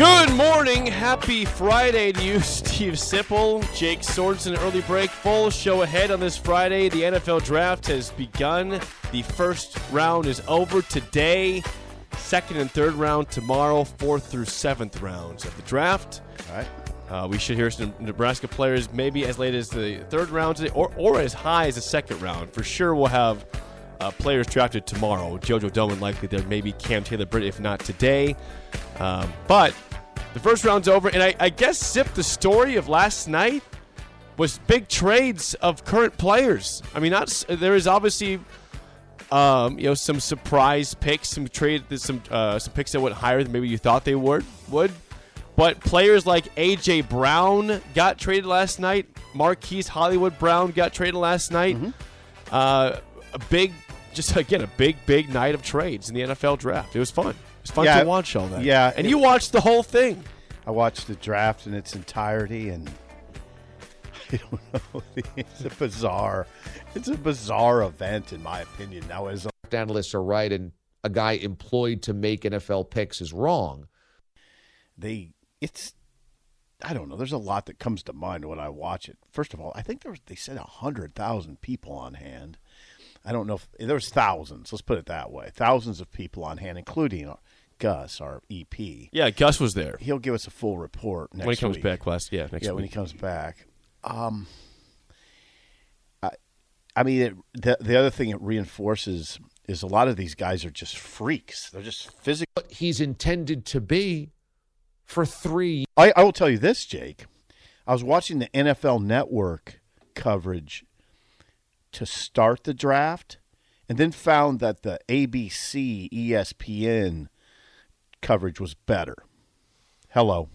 Good morning. Happy Friday to you, Steve Sipple, Jake Sorensen, early break. Full show ahead on this Friday. The NFL draft has begun. The first round is over today. Second and third round tomorrow. Fourth through seventh rounds of the draft. All right. Uh, we should hear some Nebraska players maybe as late as the third round today or, or as high as the second round. For sure, we'll have uh, players drafted tomorrow. JoJo Domann likely there. Maybe Cam Taylor Britt, if not today. Um, but the first round's over, and I, I guess Sip the story of last night was big trades of current players. I mean, not there is obviously um, you know some surprise picks, some trade, some uh, some picks that went higher than maybe you thought they would would. But players like AJ Brown got traded last night. Marquise Hollywood Brown got traded last night. Uh, a big, just again, a big, big night of trades in the NFL draft. It was fun. It was fun Yeah, to watch all that. yeah, and it- you watched the whole thing. I watched the draft in its entirety, and I don't know. It's a bizarre, it's a bizarre event in my opinion. Now, as analysts are right and a guy employed to make NFL picks is wrong. they, it's, I don't know. There's a lot that comes to mind when I watch it. First of all, I think there was they said a hundred thousand people on hand. I don't know if there was thousands. Let's put it that way. Thousands of people on hand, including Gus, our EP. Yeah, Gus was there He'll give us a full report next week. when he comes week. back last. Yeah, next yeah, when he comes back. Um, I, I mean, it, the the other thing it reinforces is a lot of these guys are just freaks. They're just physical. But he's intended to be for three. I, I will tell you this, Jake. I was watching the NFL Network coverage to start the draft, and then found that the ABC ESPN coverage was better. Hello,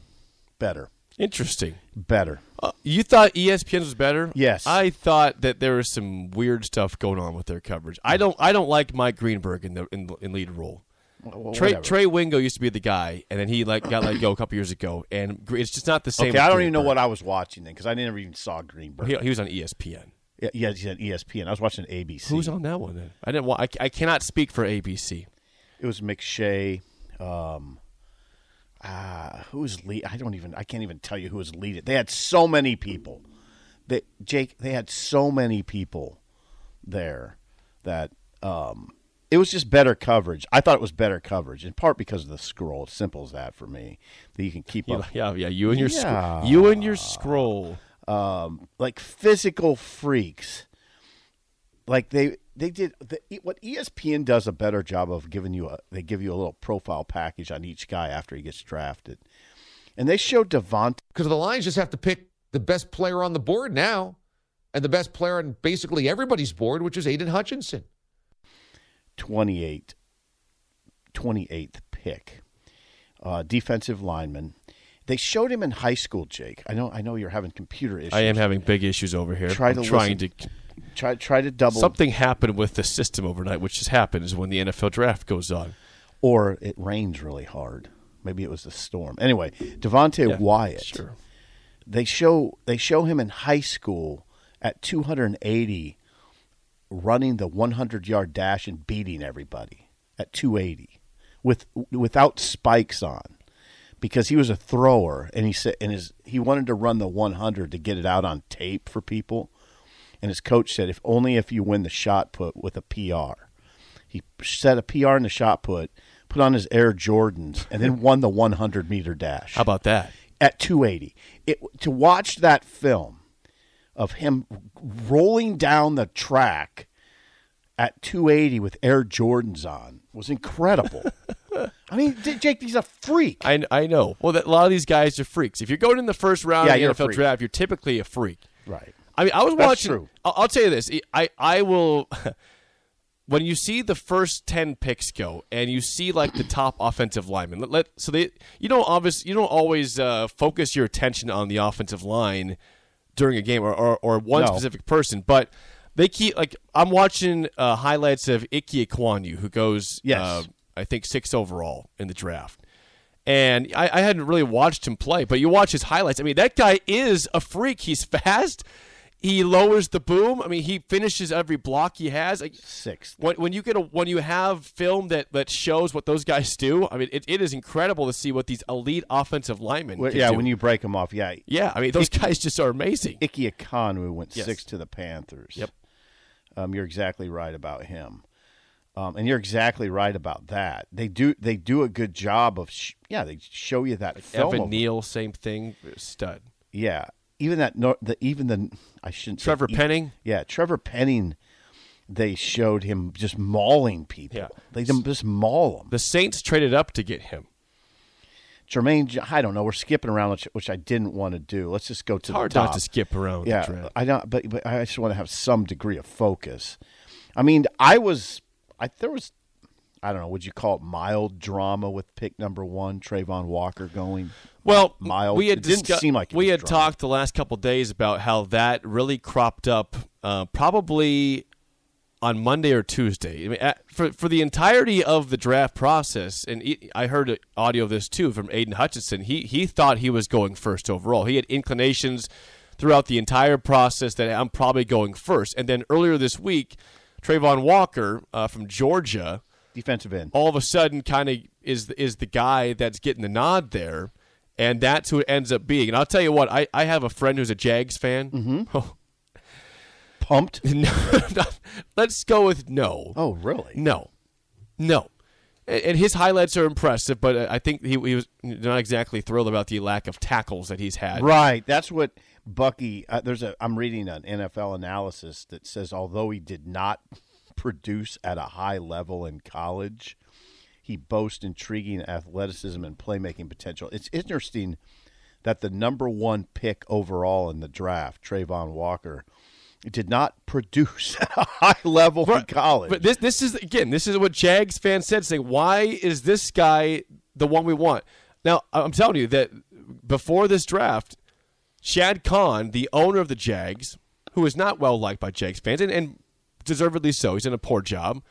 better, Interesting. better. Uh, you thought ESPN was better? Yes. I thought that there was some weird stuff going on with their coverage. I don't. I don't like Mike Greenberg in the in, in lead role. Well, Trey. Trey Wingo used to be the guy, and then he like got let go a couple years ago, and it's just not the same. Okay, I don't even know what I was watching then because I never even saw Greenberg. He, he was on ESPN. Yeah, yeah, he's on ESPN. I was watching ABC. Who's on that one then? I didn't. Wa- I, I cannot speak for ABC. It was McShay. Um, ah, who was lead? I don't even. I can't even tell you who was leading. They had so many people. They Jake. They had so many people there that um, it was just better coverage. I thought it was better coverage in part because of the scroll. Simple as that for me. That you can keep You- up. yeah, yeah. You and your Yeah. scroll. You and your scroll. Um, like physical freaks. Like they they did the, what ESPN does a better job of giving you a they give you a little profile package on each guy after he gets drafted, and they show Devonte Because the Lions just have to pick the best player on the board now and the best player on basically everybody's board, which is Aidan Hutchinson. 28, 28th pick, uh, defensive lineman. They showed him in high school, Jake. I know I know you're having computer issues. I am having big issues over here. Try I'm to trying listen. to. try try to double Something happened with the system overnight, which just happens when the NFL draft goes on. or it rains really hard. Maybe it was the storm. Anyway, Devonte Yeah, Wyatt. Sure. they show they show him in high school at 280 running the 100 yard dash and beating everybody at 280 with without spikes on because he was a thrower and he said and his he wanted to run the 100 to get it out on tape for people and his coach said if only if you win the shot put with a PR he set a PR in the shot put put on his Air Jordans and then won the 100 meter dash How about that? at 280. It to watch that film of him rolling down the track at 280 with Air Jordans on was incredible. I mean, D- Jake, he's a freak. I, I know. Well, that, a lot of these guys are freaks. If you're going in the first round Yeah, of the NFL draft, you're typically a freak. right. I mean, I was That's watching. true. I'll, I'll tell you this. I I will. when you see the first ten picks go, and you see like the top offensive lineman, let, let so they you don't obviously you don't always uh, focus your attention on the offensive line during a game or or, or one No. specific person, but. They keep like I'm watching uh, highlights of Ike Ekwonu, who goes, Yes. uh, I think six overall in the draft, and I, I hadn't really watched him play, but you watch his highlights. I mean, that guy is a freak. He's fast. He lowers the boom. I mean, he finishes every block he has. Like, Sixth. when, when you get a when you have film that, that shows what those guys do, I mean, it, it is incredible to see what these elite offensive linemen. Well, yeah, do. when you break them off, yeah. yeah, I mean, those guys just are amazing. Ike Ekwonu went Yes. six to the Panthers. Yep. Um, you're exactly right about him, um, and you're exactly right about that. They do they do a good job of sh- yeah they show you that film. Evan Neal, same thing, stud. yeah, even that the even the I shouldn't say Trevor e- Penning. Yeah, Trevor Penning. They showed him just mauling people. Yeah. They just maul them. The Saints traded up to get him. Jermaine, I don't know. We're skipping around, which, which I didn't want to do. Let's just go to It's hard the top. not to skip around. yeah. I don't. But, but I just want to have some degree of focus. I mean, I was. I there was. I don't know. Would you call it mild drama with pick number one, Travon Walker going? Well, mild. we had It didn't seem like it we had drama. talked the last couple days about how that really cropped up, uh, probably on Monday or Tuesday. I mean, at, for for the entirety of the draft process, and he, I heard audio of this too from Aidan Hutchinson. He he thought he was going first overall. He had inclinations throughout the entire process that I'm probably going first. And then earlier this week, Travon Walker uh, from Georgia defensive end. all of a sudden kind of is is the guy that's getting the nod there, and that's who it ends up being. And I'll tell you what, I, I have a friend who's a Jags fan. Mm-hmm. Pumped. no, let's go with no. Oh, really? No, no. And his highlights are impressive, but I think he, he was not exactly thrilled about the lack of tackles that he's had. Right. That's what Bucky. Uh, there's a. I'm reading an NFL analysis that says although he did not produce at a high level in college, he boasts intriguing athleticism and playmaking potential. It's interesting that the number one pick overall in the draft, Travon Walker, did not produce at a high level in college. But this this is again, this is what Jags fans said, saying, "Why is this guy the one we want?" Now, I'm telling you that before this draft, Shad Khan, the owner of the Jags, who is not well liked by Jags fans, and, and deservedly so, he's done a poor job,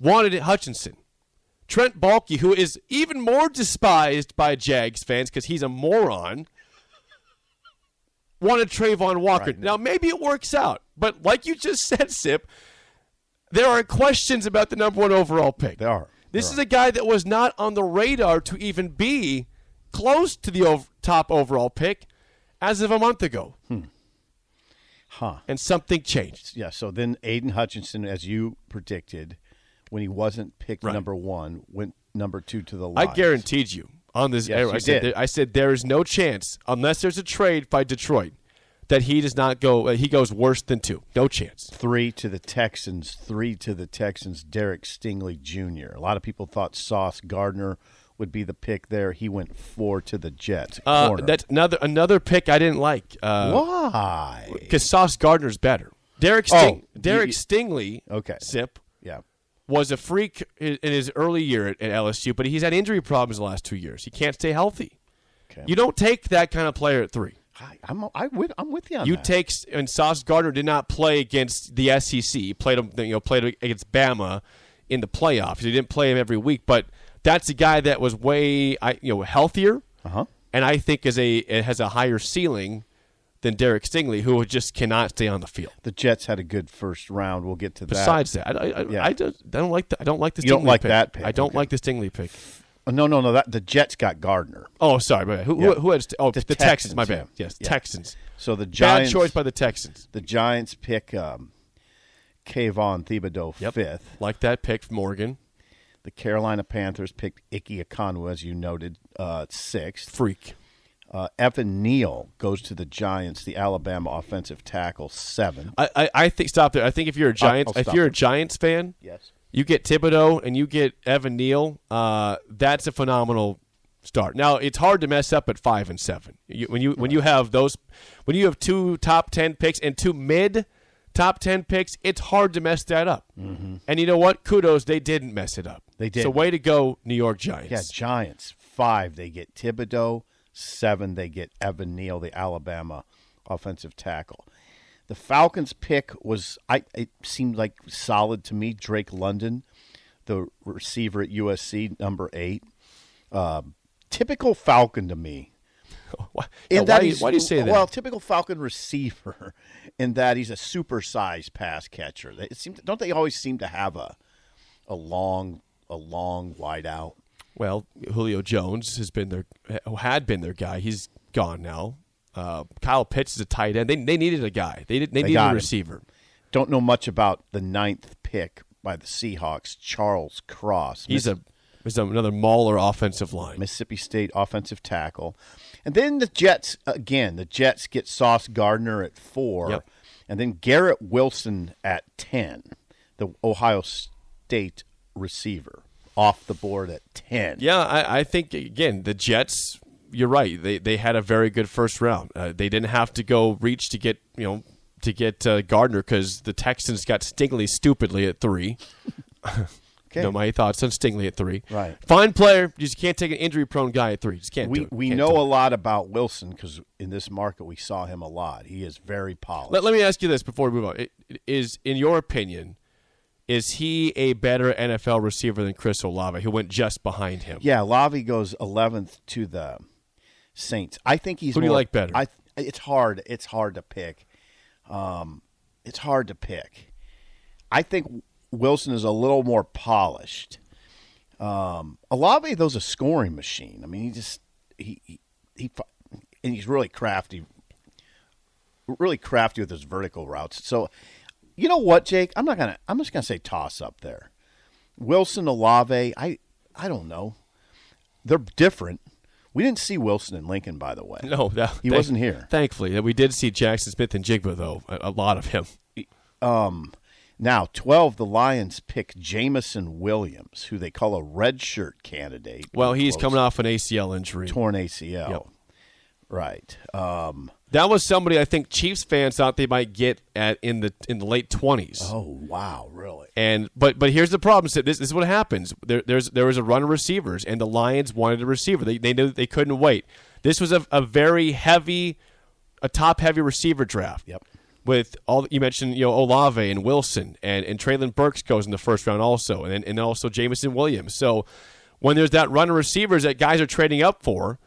wanted Hutchinson. Trent Baalke, who is even more despised by Jags fans because he's a moron, wanted Travon Walker. Now, maybe it works out, but like you just said, Sip, there are questions about the number one overall pick. There are. This There is a guy that was not on the radar to even be close to the ov- top overall pick as of a month ago. Hmm. huh. And something changed. Yeah. So then Aidan Hutchinson, as you predicted, when he wasn't picked Right. number one, went number two to the I guaranteed you on this Yes, I said, did. there, I said there is no chance unless there's a trade by Detroit that he does not go. Uh, he goes worse than two. No chance. three to the Texans, three to the Texans. Derek Stingley Jr. A lot of people thought Sauce Gardner would be the pick there. He went four to the Jets. Uh, that's another another pick I didn't like. Uh, Why? Because Sauce Gardner's better. Derek Oh, Sting, you- Derek you- Stingley. Okay. Sip. Yeah. was a freak in in his early year at, at LSU, but he's had injury problems the last two years. He can't stay healthy. Okay. You don't take that kind of player at three. I, I'm I with I'm with you on You that. take and Sauce Gardner did not play against the SEC. He played him, you know, played against Bama in the playoffs. He didn't play him every week, but that's a guy that was way, I you know, healthier, Uh-huh. and I think is a it has a higher ceiling than Derek Stingley, who just cannot stay on the field. the Jets had a good first round. We'll get to that. Besides that, I, I, Yeah. I, just, I don't like the I don't like the Stingley don't like pick. that pick, I don't okay. like the Stingley pick. Oh, no, no, no. That the Jets got Gardner. Oh, sorry. Who, Yeah. who, who had? Oh, The the, Texans. My bad. yeah. Yes, Yeah. Texans. So the Bad Giants. choice by the Texans. the Giants pick um, Kayvon Thibodeaux Yep. fifth. Like that pick Morgan. The Carolina Panthers picked Ike Ekwonu, as you noted, uh, sixth. Freak. Uh, Evan Neal goes to the Giants, the Alabama offensive tackle, seven. I, I, I think stop there. I think if you're a Giants, I'll if you're a. Giants fan, Yes. You get Thibodeaux and you get Evan Neal. Uh, that's a phenomenal start. Now it's hard to mess up at five and seven. You, when you when you have those, when you have two top ten picks and two mid top ten picks, it's hard to mess that up. Mm-hmm. And you know what? Kudos, they didn't mess it up. They did. So way to go, New York Giants. Yeah, Giants. Five, they get Thibodeaux. Seven, they get Evan Neal, the Alabama offensive tackle. The Falcons' pick was, I it seemed like solid to me. Drake London, the receiver at USC, number eight. Um, typical Falcon to me. Why, In that why, do you, he's- why do you say that? Well, typical Falcon receiver, in that he's a supersized pass catcher. It seem, don't they always seem to have a a long a long wide out? Well, Julio Jones has been their had been their guy. He's gone now. Uh, Kyle Pitts is a tight end. They, they needed a guy. They did. They, They needed a him. receiver. Don't know much about the ninth pick by the Seahawks, Charles Cross. He's Miss- a he's another Mauler offensive line. Mississippi State offensive tackle. And then the Jets again. The Jets get Sauce Gardner at four, Yep. and then Garrett Wilson at ten, the Ohio State receiver, off the board at ten. Yeah, I, I think again the Jets. You're right. They they had a very good first round. Uh, they didn't have to go reach to get you know to get uh, Gardner because the Texans got Stingley stupidly at three. Okay. You know my thoughts on Stingley at three. Right. Fine player. You just can't take an injury prone guy at three. Just can't. we we Can't know a lot about Wilson because in this market we saw him a lot. He is very polished. Let, let me ask you this before we move on. It- it Is in your opinion, is he a better NFL receiver than Chris Olave, who went just behind him? Yeah, Lavi goes eleventh to the Saints. I think he's. Who do you like better? I. It's hard. It's hard to pick. Um, it's hard to pick. I think Wilson is a little more polished. Um, Olave, though's a scoring machine. I mean, he just he he, he and he's really crafty, really crafty with his vertical routes. So, you know what, Jake? I'm not gonna. I'm just gonna say toss up there. Wilson, Olave. I I don't know. They're different. We didn't see Wilson and Lincoln, by the way. No, that, He thank- wasn't here. Thankfully, we did see Jackson Smith and Jigba though. A, a lot of him. Um, now, 12, the Lions pick Jameson Williams, who they call a redshirt candidate. Well, he's Close. coming off an ACL injury. torn ACL. Yep. Right. Um, That was somebody I think Chiefs fans thought they might get at in the in the late twenties. oh, wow, really? And but but here's the problem. Sid. This, this is what happens. There, there's there was a run of receivers, and the Lions wanted a receiver. They they knew they couldn't wait. This was a, a very heavy, a top heavy receiver draft. Yep. With all you mentioned, you know Olave and Wilson and and Treylon Burks goes in the first round also, and then, and also Jameson Williams. So when there's that run of receivers that guys are trading up for,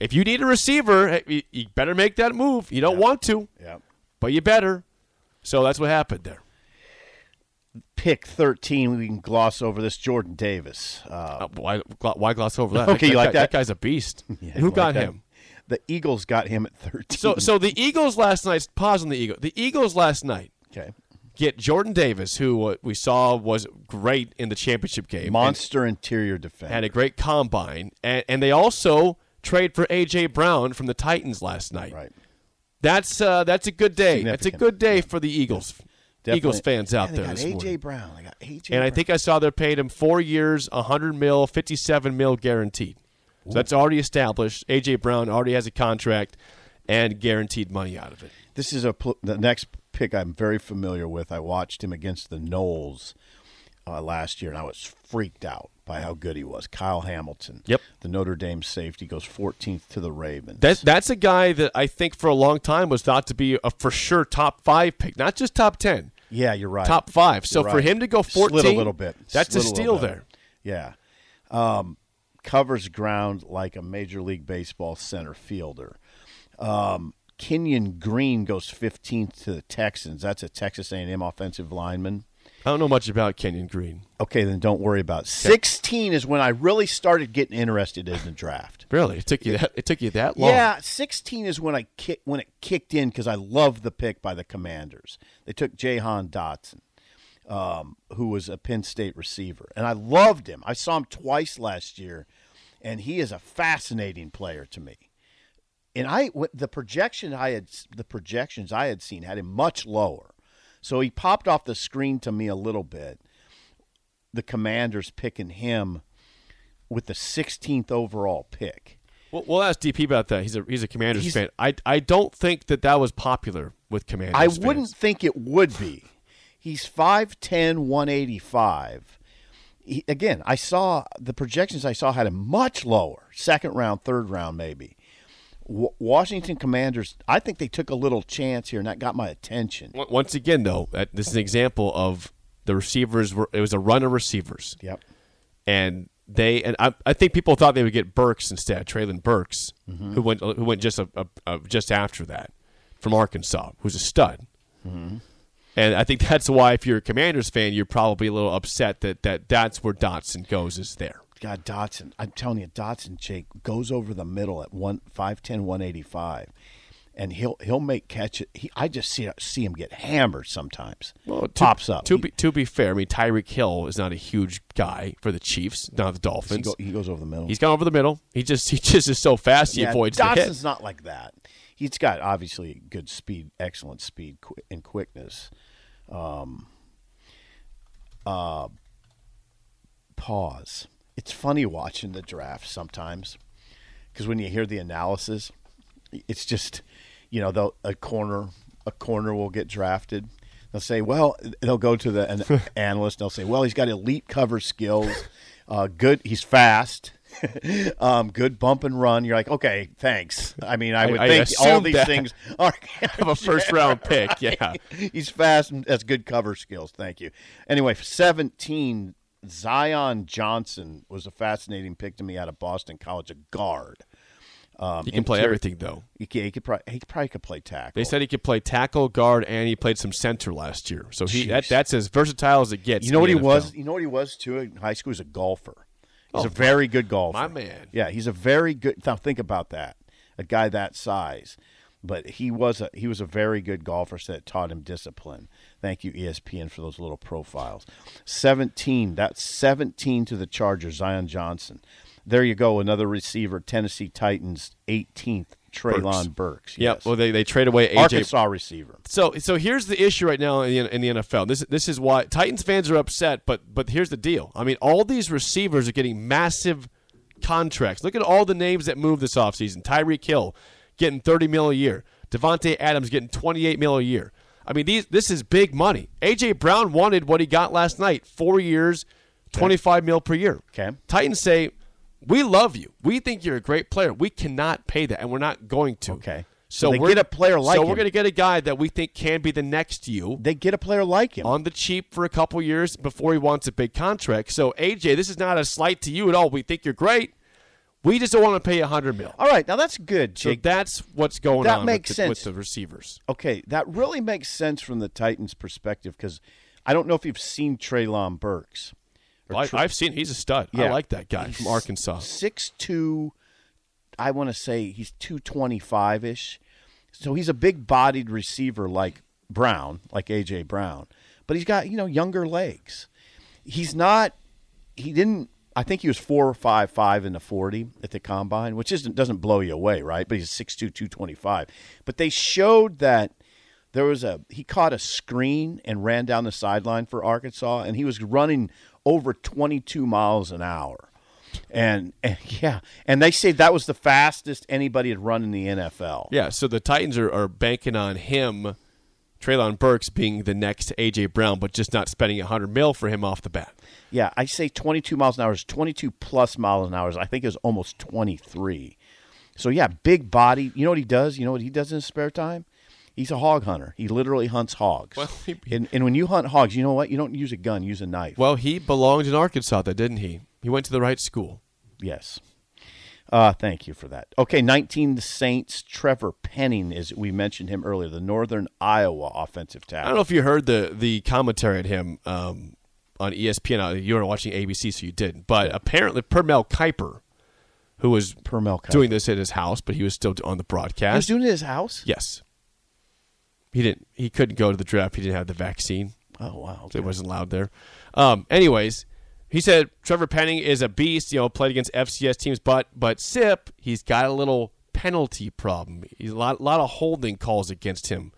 if you need a receiver, you, you better make that move. You don't want to, Yep. but you better. So that's what happened there. Pick 13, we can gloss over this Jordan Davis. Uh, Uh, why, why gloss over that? Okay, you that like guy, that? guy's a beast. yeah, Who got like that? him? The Eagles got him at 13. So, so the Eagles last night. Pause on the Eagles. The Eagles last night okay. get Jordan Davis, who uh, we saw was great in the championship game, Monster interior defense. had a great combine, and, and they also trade for AJ Brown from the Titans last night. Right. That's uh, that's a good day. That's a good day for the Eagles. Definitely. Eagles fans out Yeah, there got AJ. Brown. They got AJ And I think I saw they're paid him four years, hundred mil, fifty-seven mil guaranteed. So that's already established. AJ Brown already has a contract and guaranteed money out of it. This is a pl- the next pick I'm very familiar with. I watched him against the Noles uh, last year, and I was freaked out by how good he was. Kyle Hamilton, Yep. the Notre Dame safety, goes 14th to the Ravens. That that's a guy that I think for a long time was thought to be a for sure top five pick, not just top ten, yeah, you're right. top five. So for him to go fourteen, Slid a little bit. that's a steal there. Yeah, um, covers ground like a Major League Baseball center fielder. Um, Kenyon Green goes 15th to the Texans. That's a Texas A&M offensive lineman. I don't know much about Kenyon Green. Okay, then don't worry about. it. 16 is when I really started getting interested in the draft. Really, it took you that it took you that long. Yeah, 16 is when I kick, when it kicked in because I loved the pick by the Commanders. They took Jahan Dotson, um, who was a Penn State receiver, and I loved him. I saw him twice last year, and he is a fascinating player to me. And I the projection I had the projections I had seen had him much lower, so he popped off the screen to me a little bit. The Commanders picking him with the 16th overall pick. We'll, we'll ask DP about that. He's a he's a Commanders He's- fan. I I don't think that that was popular with Commanders. I fans. wouldn't think it would be. He's 5'10", 185. He, again, I saw the projections I saw had him much lower, second round, third round, maybe. Washington Commanders, I think they took a little chance here, and that got my attention. Once- again, though, this is an example of the receivers were. It was a run of receivers, Yep. and they and I, I think people thought they would get Burks instead, Treylon Burks, mm-hmm. who went who went just a, a, a- just after that from Arkansas, who's a stud. Mm-hmm. And I think that's why, if you're a Commanders fan, you're probably a little upset that, that that's where Dotson goes is there. God, Dotson, I'm telling you, Dotson, Jake, goes over the middle at one, 5'10", 185. And he'll he'll make catches. He, I just see see him get hammered sometimes. to, Pops up. To He- be to be fair, I mean Tyreek Hill is not a huge guy for the Chiefs, not the he, Dolphins. go, he goes over the middle. He's gone over the middle. He just he just is so fast he yeah, avoids the hit. Dotson's not like that. He's got obviously good speed, excellent speed and quickness. Um, uh, pause. It's funny watching the draft sometimes because when you hear the analysis, it's just you know they'll, a corner a corner will get drafted. They'll say, well, they'll go to the an analyst. They'll say, well, he's got elite cover skills. Uh, good, he's fast. um, good bump and run. You're like, okay, thanks. I mean, I I- would I think all these things are Have a first round pick, yeah. He's fast and has good cover skills. Thank you. Anyway, 17, Zion Johnson was a fascinating pick to me out of Boston College, a guard. Um, He can play everything though. He, he could probably, he probably could play tackle. They said he could play tackle, guard, and he played some center last year. So he that, that's as versatile as it gets. You know what he NFL. was? You know what he was too in high school? He was a golfer. He's Oh, a very good golfer. my man. Yeah, he's a very good. Now think about that. A guy that size, but he was a he was a very good golfer so that taught him discipline. Thank you ESPN for those little profiles. Seventeen. That's seventeen to the Chargers. Zion Johnson. There you go. Another receiver. Tennessee Titans. Eighteenth. Treylon Burks. Yep. Yes. Well, they, they trade away AJ. Arkansas receiver. So so here's the issue right now in the, in the NFL. This this is why Titans fans are upset. But but here's the deal. I mean, all these receivers are getting massive contracts. Look at all the names that moved this offseason. Tyreek Hill getting 30 mil a year. Davante Adams getting 28 mil a year. I mean, these this is big money. AJ Brown wanted what he got last night: four years, 25 mil per year. Okay. Titans say, "We love you. We think you're a great player. We cannot pay that, and we're not going to." Okay. So So they get a player like so him. we're going to get a guy that we think can be the next you They get a player like him. on the cheap for a couple years before he wants a big contract. So AJ, this is not a slight to you at all. We think you're great. We just don't want to pay a hundred mil. All right, now that's good, So Jake. that's what's going That on makes with, the, sense. with the receivers. Okay, that really makes sense from the Titans' perspective because I don't know if you've seen Treylon Burks. I, Tra- I've seen he's a stud. I like that guy from Arkansas. Six two, I want to say he's two twenty five ish. So he's a big bodied receiver like Brown, like AJ Brown, but he's got you know younger legs. He's not. He didn't. I think he was four five five in the forty at the combine, which isn't doesn't blow you away, right? But he's 6'2", 225. But they showed that there was a he caught a screen and ran down the sideline for Arkansas, and he was running over twenty two miles an hour. And, and yeah, and they say that was the fastest anybody had run in the NFL. Yeah, so the Titans are, are banking on him, Treylon Burks, being the next AJ Brown, but just not spending a hundred mil for him off the bat. Yeah, I say 22 miles an hour is 22 plus miles an hour. I think it was almost 23. So yeah, big body. You know what he does? You know what he does in his spare time? He's a hog hunter. He literally hunts hogs. Well, he- and, and when you hunt hogs, you know what? You don't use a gun. Use a knife. Well, he belonged in Arkansas, though, didn't he? He went to the right school. Yes. Uh, thank you for that. Okay, 19 Saints. Trevor Penning is we mentioned him earlier, the Northern Iowa offensive tackle. I don't know if you heard the the commentary at him um, on ESPN. Uh, You were watching ABC, so you didn't. But apparently, per Mel Kiper, who was Per Mel Kiper. doing this at his house, but he was still on the broadcast. He was doing it at his house. yes, he didn't. He couldn't go to the draft. He didn't have the vaccine. Oh wow. So it wasn't allowed there. Um, anyways, he said Trevor Penning is a beast. You know, played against FCS teams, but but Sip, he's got a little penalty problem. He's a lot, lot of holding calls against him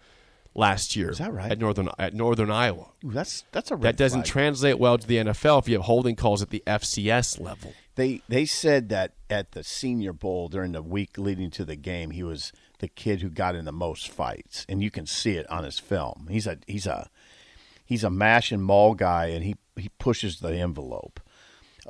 last year. Is that right? At Northern at Northern Iowa, Ooh, that's that's a that doesn't flag. translate well to the NFL if you have holding calls at the FCS level. They they said that at the Senior Bowl during the week leading to the game, he was the kid who got in the most fights, and you can see it on his film. He's a he's a he's a mash and maul guy, and he he pushes the envelope.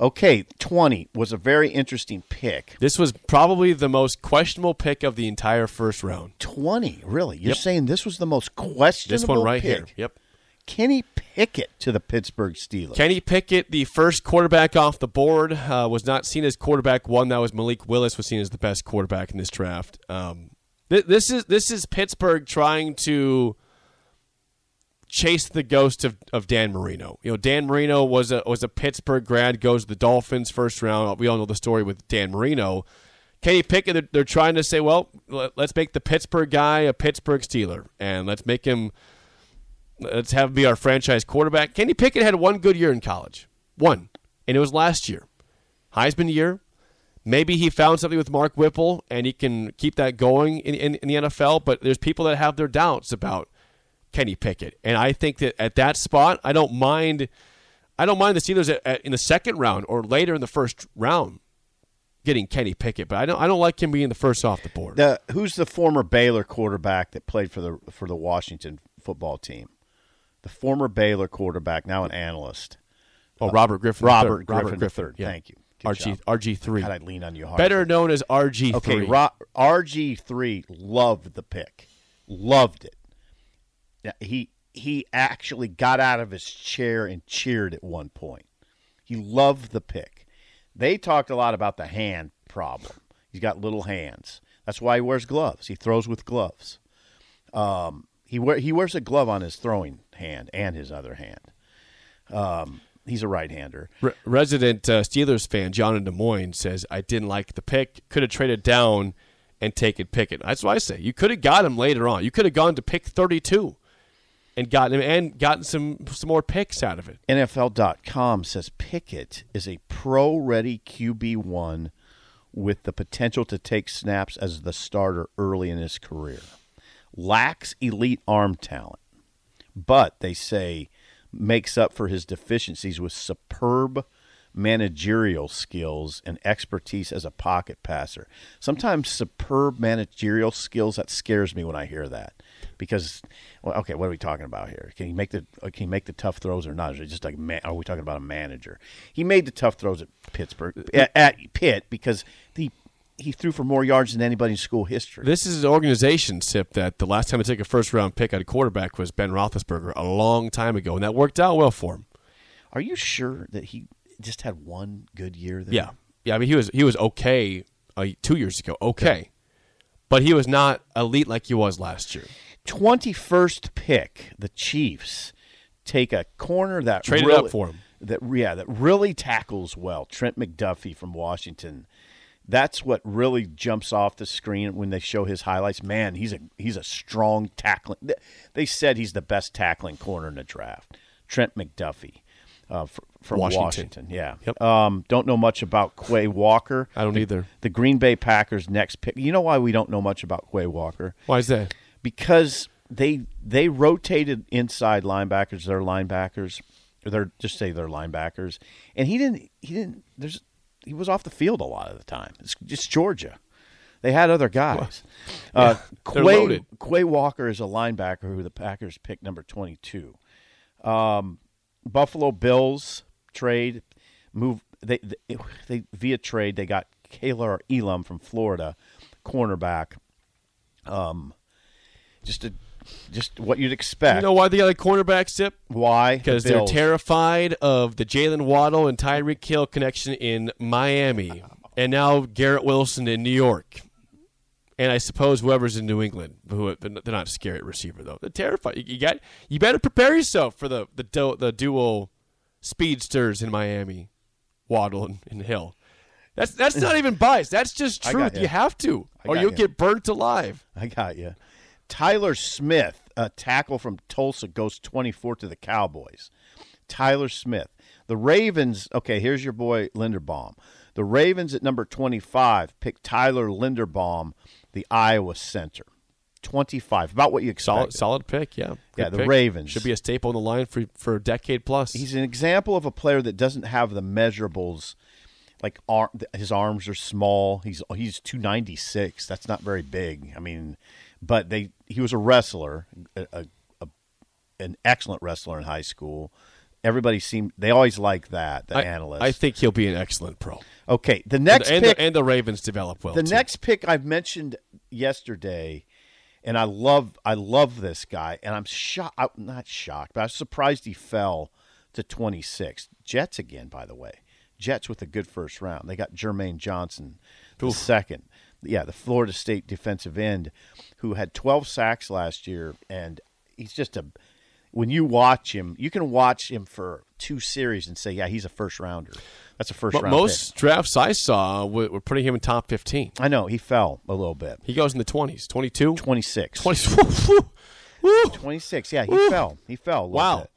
Okay, twenty was a very interesting pick. This was probably the most questionable pick of the entire first round. Twenty, really? You're Yep. saying this was the most questionable? Pick. This one right pick? here. Yep. Kenny Pickett to the Pittsburgh Steelers. Kenny Pickett, the first quarterback off the board, uh, was not seen as quarterback one. That was Malik Willis was seen as the best quarterback in this draft. Um, th- this is this is Pittsburgh trying to chase the ghost of, of Dan Marino. You know, Dan Marino was a was a Pittsburgh grad, goes to the Dolphins first round. We all know the story with Dan Marino. Kenny Pickett, they're, they're trying to say, well, let- let's make the Pittsburgh guy a Pittsburgh Steeler, and let's make him let's have him be our franchise quarterback. Kenny Pickett had one good year in college, one, and it was last year, Heisman year. Maybe he found something with Mark Whipple and he can keep that going in, in, in the NFL. But there's people that have their doubts about Kenny Pickett, and I think that at that spot, I don't mind. I don't mind the Steelers at, at, in the second round or later in the first round getting Kenny Pickett, but I don't. I don't like him being the first off the board. The who's the former Baylor quarterback that played for the for the Washington football team? The former Baylor quarterback, now an analyst. oh, Robert Griffin. Robert III. Griffin III. Yeah. Thank you. Good RG job. RG three. God, I lean on you hard. Better known as RG3. Okay, Ro- RG three loved the pick, loved it. He he actually got out of his chair and cheered at one point. He loved the pick. They talked a lot about the hand problem. He's got little hands. That's why he wears gloves. He throws with gloves. Um, he wear, he wears a glove on his throwing hand and his other hand. Um, he's a right-hander. Re- resident uh, Steelers fan John in Des Moines says I didn't like the pick. Could have traded down and taken Pickett. That's what I say. You could have got him later on. You could have gone to pick 32 and gotten him and gotten some some more picks out of it. NFL.com says Pickett is a pro ready QB1 with the potential to take snaps as the starter early in his career. Lacks elite arm talent, but they say makes up for his deficiencies with superb managerial skills and expertise as a pocket passer. Sometimes superb managerial skills that scares me when I hear that. Because well, okay, what are we talking about here? Can he make the uh, can he make the tough throws or not? Is it just like man, are we talking about a manager? He made the tough throws at Pittsburgh at, at Pitt because he he threw for more yards than anybody in school history. This is an organization, Sip, that the last time they took a first round pick at a quarterback was Ben Roethlisberger a long time ago, and that worked out well for him. Are you sure that he just had one good year there? Yeah, yeah. I mean, he was he was okay uh, two years ago, okay, but he was not elite like he was last year. 21st pick, the Chiefs take a corner that Traded really, up for him. That yeah, that really tackles well. Trent McDuffie from Washington. That's what really jumps off the screen when they show his highlights. Man, he's a he's a strong tackling. They said he's the best tackling corner in the draft. Trent McDuffie uh, fr- from Washington. Washington. Yeah. Yep. Um, don't know much about Quay Walker. I don't either. The Green Bay Packers next pick. You know why we don't know much about Quay Walker? Why is that? Because they they rotated inside linebackers, their linebackers, or they're just say their linebackers, and he didn't he didn't there's he was off the field a lot of the time. It's just Georgia. They had other guys. uh, Quay. Quay Walker is a linebacker who the Packers picked number twenty two. Um, Buffalo Bills trade move they, they they via trade they got Kaiir Elam from Florida, cornerback. Um, just a, just what you'd expect. You know why they got a cornerback, Sip? why? The Because they're terrified of the Jaylen Waddle and Tyreek Hill connection in Miami, and now Garrett Wilson in New York, and I suppose whoever's in New England. Who they're not scary at receiver though. They're terrified. You, you got you better prepare yourself for the the du- the dual speedsters in Miami, Waddle and, and Hill. That's that's not even bias. That's just truth. ya. You have to, or you'll ya. get burnt alive. I got you. Tyler Smith, a tackle from Tulsa, goes 24 to the Cowboys. Tyler Smith. The Ravens, okay, here's your boy Linderbaum. The Ravens at number 25 picked Tyler Linderbaum, the Iowa center. 25, about what you expect. solid pick. Yeah, Yeah, the pick. Ravens. should be a staple in the line for for a decade plus. He's an example of a player that doesn't have the measurables like arm, his arms are small. He's he's two ninety six. That's not very big. I mean, but they he was a wrestler, a, a, a an excellent wrestler in high school. Everybody seemed they always like that. The I, analysts. I think he'll be an excellent pro. okay, the next and, pick the, and the Ravens develop well. the too. next pick I've mentioned yesterday, and I love I love this guy, and I'm shocked. I'm Not shocked, but I'm surprised he fell to 26. Jets again, by the way. Jets with a good first round. They got Jermaine Johnson, the second. Yeah, the Florida State defensive end, who had 12 sacks last year, and he's just a. When you watch him, you can watch him for two series and say, "Yeah, he's a first rounder." That's a first But round. most drafts I saw were, were putting him in top 15. I know he fell a little bit. He goes in the 20s, 22, 26. 20. Woo. 26. Yeah, he fell. He fell. A little Wow. bit.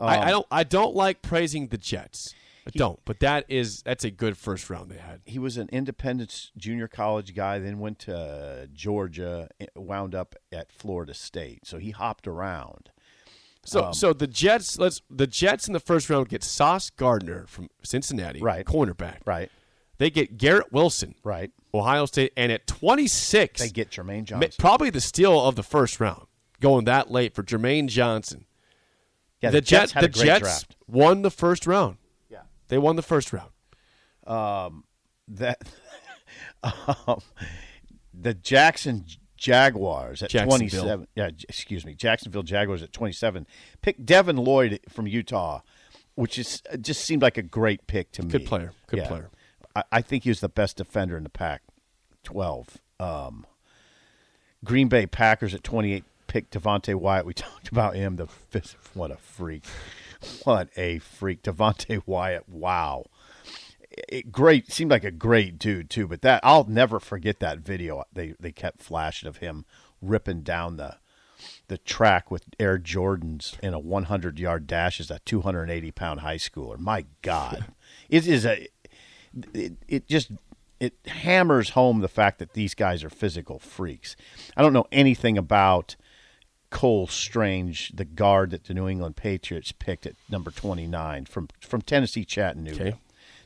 I, Um, I don't. I don't like praising the Jets. I don't. But that is that's a good first round they had. He was an Independence junior college guy, then went to Georgia, eh, wound up at Florida State. So he hopped around. So Um, so the Jets. Let's the Jets in the first round get Sauce Gardner from Cincinnati, Right. cornerback. Right, They get Garrett Wilson, right. Ohio State, and at 26, They get Jermaine Johnson. probably the steal of the first round, going that late for Jermaine Johnson. Yeah, the, the, Jets had the Jets draft. won the first round. They won the first round. That um, the Jackson Jaguars at 27. Yeah, excuse me. Jacksonville Jaguars at 27 picked Devin Lloyd from Utah, which is uh, just seemed like a great pick to me. Good player. Good Yeah. player. I, I think he was the best defender in the pack. 12. Um, Green Bay Packers at 28 picked Devonte Wyatt. We talked about him. The what a freak. What a freak. Devonte Wyatt. Wow. It, great. Seemed like a great dude too. But that I'll never forget that video. They they kept flashing of him ripping down the the track with Air Jordans in a 100 yard dash as a 280 pound high schooler. My God, it is a it, it just it hammers home the fact that these guys are physical freaks. I don't know anything about Cole Strange, the guard that the New England Patriots picked at number 29 from from Tennessee Chattanooga. Okay.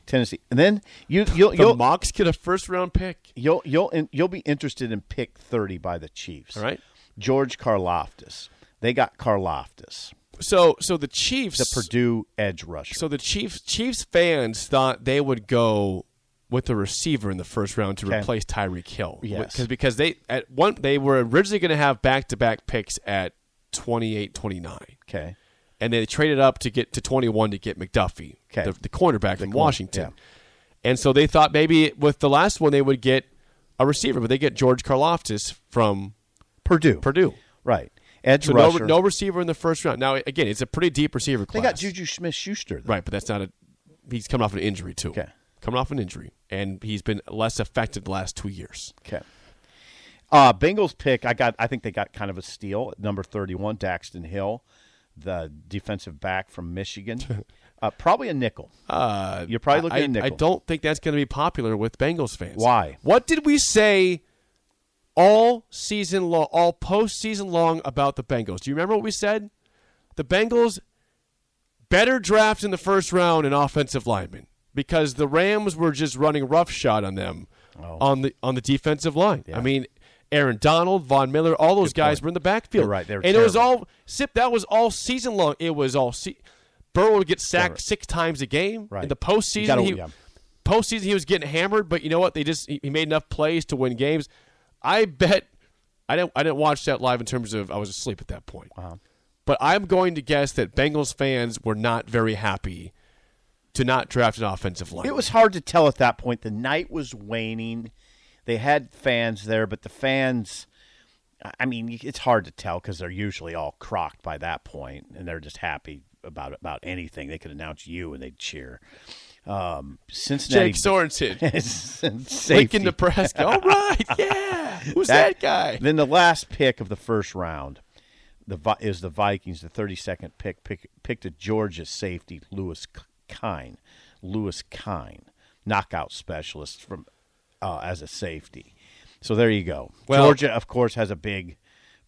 Tennessee. And then you you'll The you'll, Mocs get a first round pick. you'll you'll you'll be interested in pick 30 by the Chiefs. All right. George Karlaftis. They got Karlaftis, So so the Chiefs the Purdue edge rusher. So the Chiefs Chiefs fans thought they would go with a receiver in the first round to Okay. replace Tyreek Hill. Yes. Because because they at one they were originally going to have back-to-back picks at 28 29. okay. And they traded up to get to 21 to get McDuffie, Okay. the, the cornerback from corner- Washington. yeah. And so they thought maybe with the last one they would get a receiver, but they get George Karlaftis from Purdue. Purdue. Right. Edge So no, rusher. no receiver in the first round. Now again, it's a pretty deep receiver class. they got Juju Smith Schuster. Right, but that's not a. He's coming off an injury too. Okay. Coming off an injury, and he's been less affected the last two years. Okay. Uh, Bengals pick. I got. I think they got kind of a steal at number thirty-one. Daxton Hill, the defensive back from Michigan. uh, probably a nickel. Uh, You're probably looking I, at nickel. I don't think that's going to be popular with Bengals fans. Why? What did we say all season long, all postseason long about the Bengals? Do you remember what we said? The Bengals better draft in the first round an offensive lineman because the Rams were just running roughshod on them Oh. on the on the defensive line. I mean, Aaron Donald, Von Miller, all those guys point. were in the backfield. You're right, they were and it was all Sip. That was all season long. It was all. Se- Burrow would get sacked six times a game Right. in the postseason. Gotta- he, yeah. postseason he was getting hammered, but you know what? They just he he made enough plays to win games. I bet I didn't I didn't watch that live in terms of I was asleep at that point. Uh-huh. But I'm going to guess that Bengals fans were not very happy to not draft an offensive line. It was hard to tell at that point. The night was waning. They had fans there, but the fans. I mean, it's hard to tell because they're usually all crocked by that point, and they're just happy about about anything. They could announce you and they'd cheer. Um, Cincinnati, Jake Sorensen. Lincoln, Nebraska. All right, yeah. Who's that, guy? Then the last pick of the first round, the is the Vikings. The thirty second pick, pick picked a Georgia safety, Lewis Cine, Lewis Cine, knockout specialist from uh, as a safety. So there you go. Well- Georgia, of course, has a big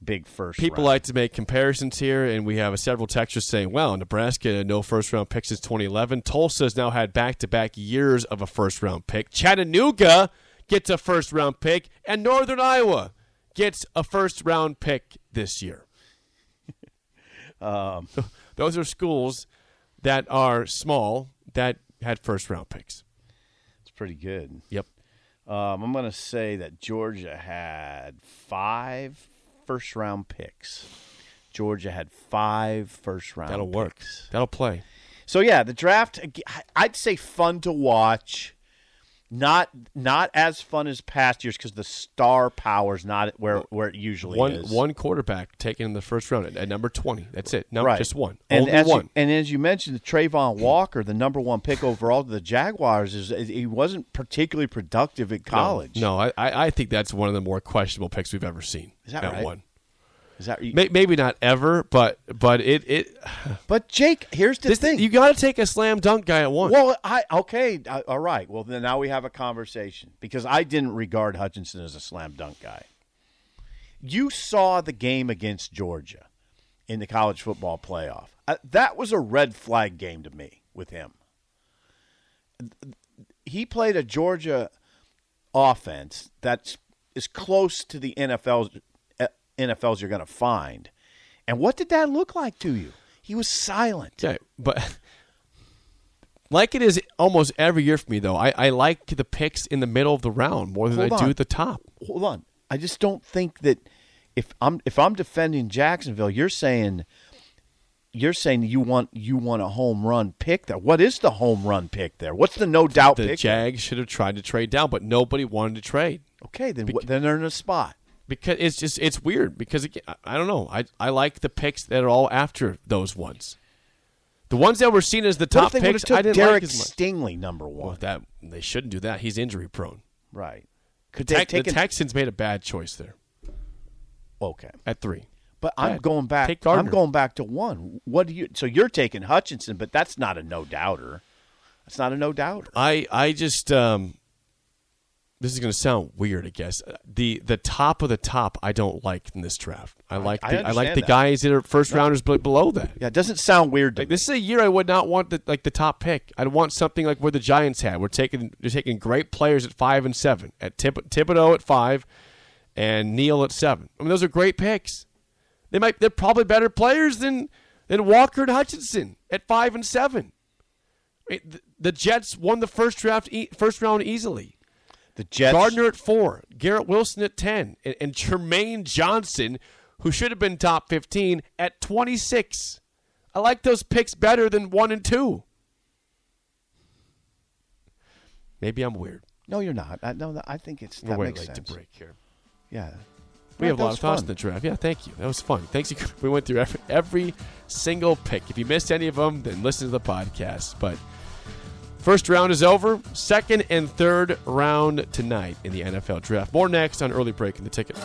big first. People round. like to make comparisons here, and we have several textures saying, "Well, Nebraska no first round pick since 2011. Tulsa has now had back to back years of a first round pick. Chattanooga gets a first round pick, and Northern Iowa gets a first round pick this year. Um, Those are schools that are small that had first round picks. it's pretty good. Yep. Um, I'm going to say that Georgia had five first round picks. Georgia had five first round. That'll work. That'll play. So yeah, the draft. I'd say fun to watch. Not not as fun as past years because the star power is not where where it usually One is. one quarterback taken in the first round at, at number 20. That's it. No, right, just one. And Only as you- one. and as you mentioned, the Travon Walker, the number one pick overall to the Jaguars, is he wasn't particularly productive at college. No, I, I I think that's one of the more questionable picks we've ever seen. Is that at right? One. Is that? May, maybe not ever, but but it it But Jake, here's the this, thing. you got to take a slam dunk guy at once. Well, I okay, uh, all right. Well, then now we have a conversation because I didn't regard Hutchinson as a slam dunk guy. You saw the game against Georgia in the college football playoff. Uh, that was a red flag game to me with him. He played a Georgia offense that's as close to the NFL's uh, NFL's you're going to find. And what did that look like to you? He was silent. Yeah, but like it is almost every year for me though. I, I like the picks in the middle of the round more than Hold I on. do at the top. hold on. I just don't think that if I'm if I'm defending Jacksonville, you're saying you're saying you want you want a home run pick there. What is the home run pick there? What's the no doubt The pick? there? Jags should have tried to trade down, but nobody wanted to trade Okay, then what, then they're in a spot. Because it's just it's weird because again, I- don't know. I I like the picks that are all after those ones. The ones that were seen as the top picks, I didn't Derek like as much. Stingley number Well, one? that they shouldn't do that. He's injury prone. right. The, Could have Tex- the? Texans made a bad choice there okay, at three. but I'm going back. I'm going back to one. What do you? So you're taking Hutchinson, but that's not a no doubter. That's not a no doubter. I I just um this is going to sound weird, I guess. Uh, The the top of the top I don't like in this draft. I like I the, I, like the that. guys that are first rounders but below that. Yeah, it doesn't sound weird to Like this is a year I would not want the like the top pick. I'd want something like where the Giants had. We're taking they're taking great players at five and seven. At Tip, Thibodeaux at five, and Neal at seven. I mean those are great picks. They might they're probably better players than than Walker and Hutchinson at five and seven. I mean, the, the Jets won the first draft e- first round easily. The Jets. Gardner at four, Garrett Wilson at ten, and, and Jermaine Johnson, who should have been top fifteen, at twenty six. I like those picks better than one and two. Maybe I'm weird. No, you're not. I, no, I think it's We're way makes sense. to break here. Yeah. We have a lot of thoughts fun. in the draft. Yeah, thank you. That was fun. Thanks. We went through every, every single pick. If you missed any of them, then listen to the podcast. But first round is over. Second and third round tonight in the NFL draft. More next on early break in the ticket.